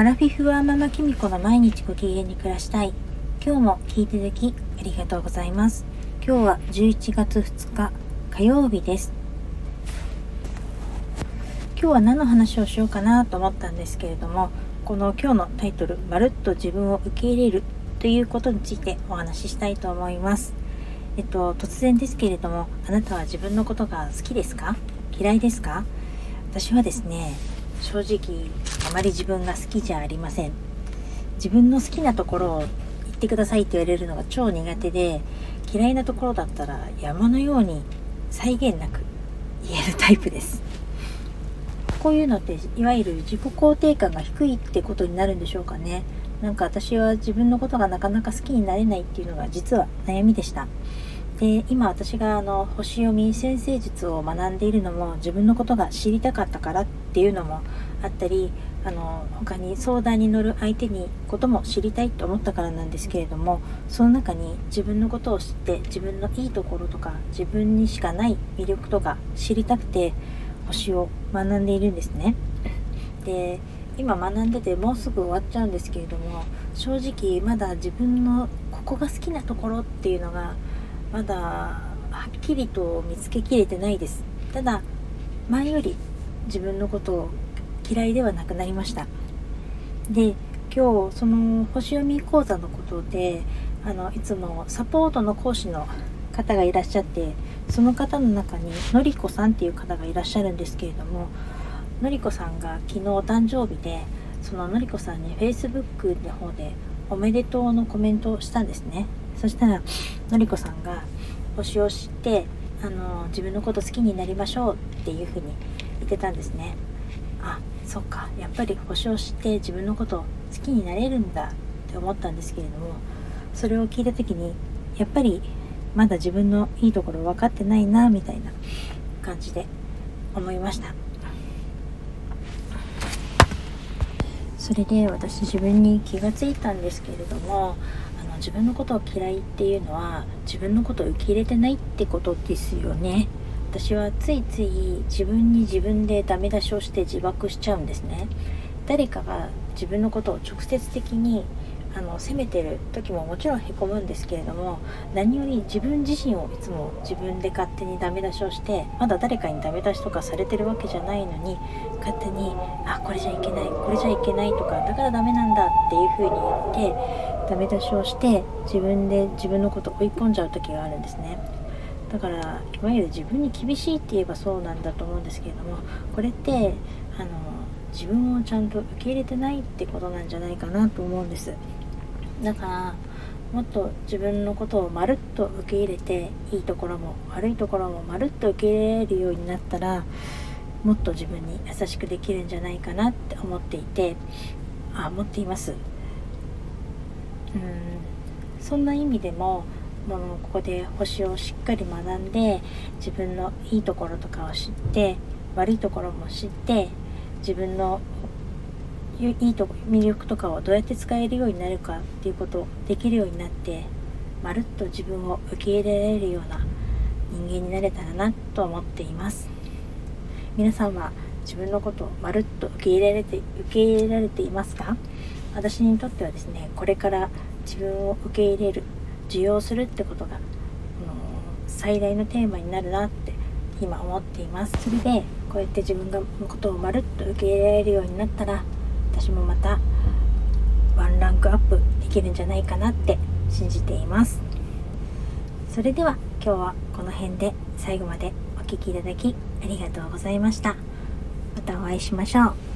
アラフィフはママキミコの毎日ご機嫌に暮らしたい。今日も聞いていただきありがとうございます。今日は11月2日火曜日です。今日は何の話をしようかなと思ったんですけれども、この今日のタイトル、まるっと自分を受け入れるということについてお話ししたいと思います。えっと、突然ですけれども、あなたは自分のことが好きですか？嫌いですか？私はですね、正直あまり自分が好きじゃありません。自分の好きなところを言ってくださいって言われるのが超苦手で嫌いなところだったら山のように際限なく言えるタイプです。こういうのっていわゆる自己肯定感が低いってことになるんでしょうかね。なんか私は自分のことがなかなか好きになれないっていうのが実は悩みでした。で今私があの星読み先生術を学んでいるのも自分のことが知りたかったからっていうのもあったりあの他に相談に乗る相手にことも知りたいと思ったからなんですけれどもその中に自分のことを知って自分のいいところとか自分にしかない魅力とか知りたくて星を学んでいるんですね。で今学んでてもうすぐ終わっちゃうんですけれども正直まだ自分のここが好きなところっていうのがまだはっきりと見つけきれてないです。ただ前より自分のことを嫌いではなくなりました。で今日その星読み講座のことであのいつもサポートの講師の方がいらっしゃってその方の中にのりこさんっていう方がいらっしゃるんですけれどものりこさんが昨日誕生日でそののりこさんに Facebook の方でおめでとうのコメントをしたんですね。そしたらのりこさんが星を知ってあの自分のこと好きになりましょうっていうふうに言ってたんですね。あそっか。やっぱり星を知って自分のこと好きになれるんだって思ったんですけれどもそれを聞いた時にやっぱりまだ自分のいいところ分かってないなみたいな感じで思いました。それで私自分に気がついたんですけれども自分のことを嫌いっていうのは自分のことを受け入れてないってことですよね。私はついつい自分に自分でダメ出しをして自爆しちゃうんですね。誰かが自分のことを直接的にあの責めてる時ももちろんへこむんですけれども何より自分自身をいつも自分で勝手にダメ出しをしてまだ誰かにダメ出しとかされてるわけじゃないのに勝手にあこれじゃいけないこれじゃいけないとかだからダメなんだっていう風に言ってダメ出しをして自分で自分のことを追い込んじゃう時があるんですね。だからいわゆる自分に厳しいって言えばそうなんだと思うんですけれどもこれってあの自分をちゃんと受け入れてないってことなんじゃないかなと思うんです。だからもっと自分のことをまるっと受け入れていいところも悪いところもまるっと受け入れるようになったらもっと自分に優しくできるんじゃないかなって思っていてあ思っています。うん。そんな意味でももうここで星をしっかり学んで自分のいいところとかを知って悪いところも知って自分のいいとこ魅力とかをどうやって使えるようになるかっていうことをできるようになってまるっと自分を受け入れられるような人間になれたらなと思っています。皆さんは自分のことをまるっと受け入れられて受け入れられていますか？私にとってはですねこれから自分を受け入れる受容するってことが、最大のテーマになるなって今思っています。それでこうやって自分のことをまるっと受け入れられるようになったら私もまたワンランクアップできるんじゃないかなって信じています。それでは今日はこの辺で最後までお聴きいただきありがとうございました。またお会いしましょう。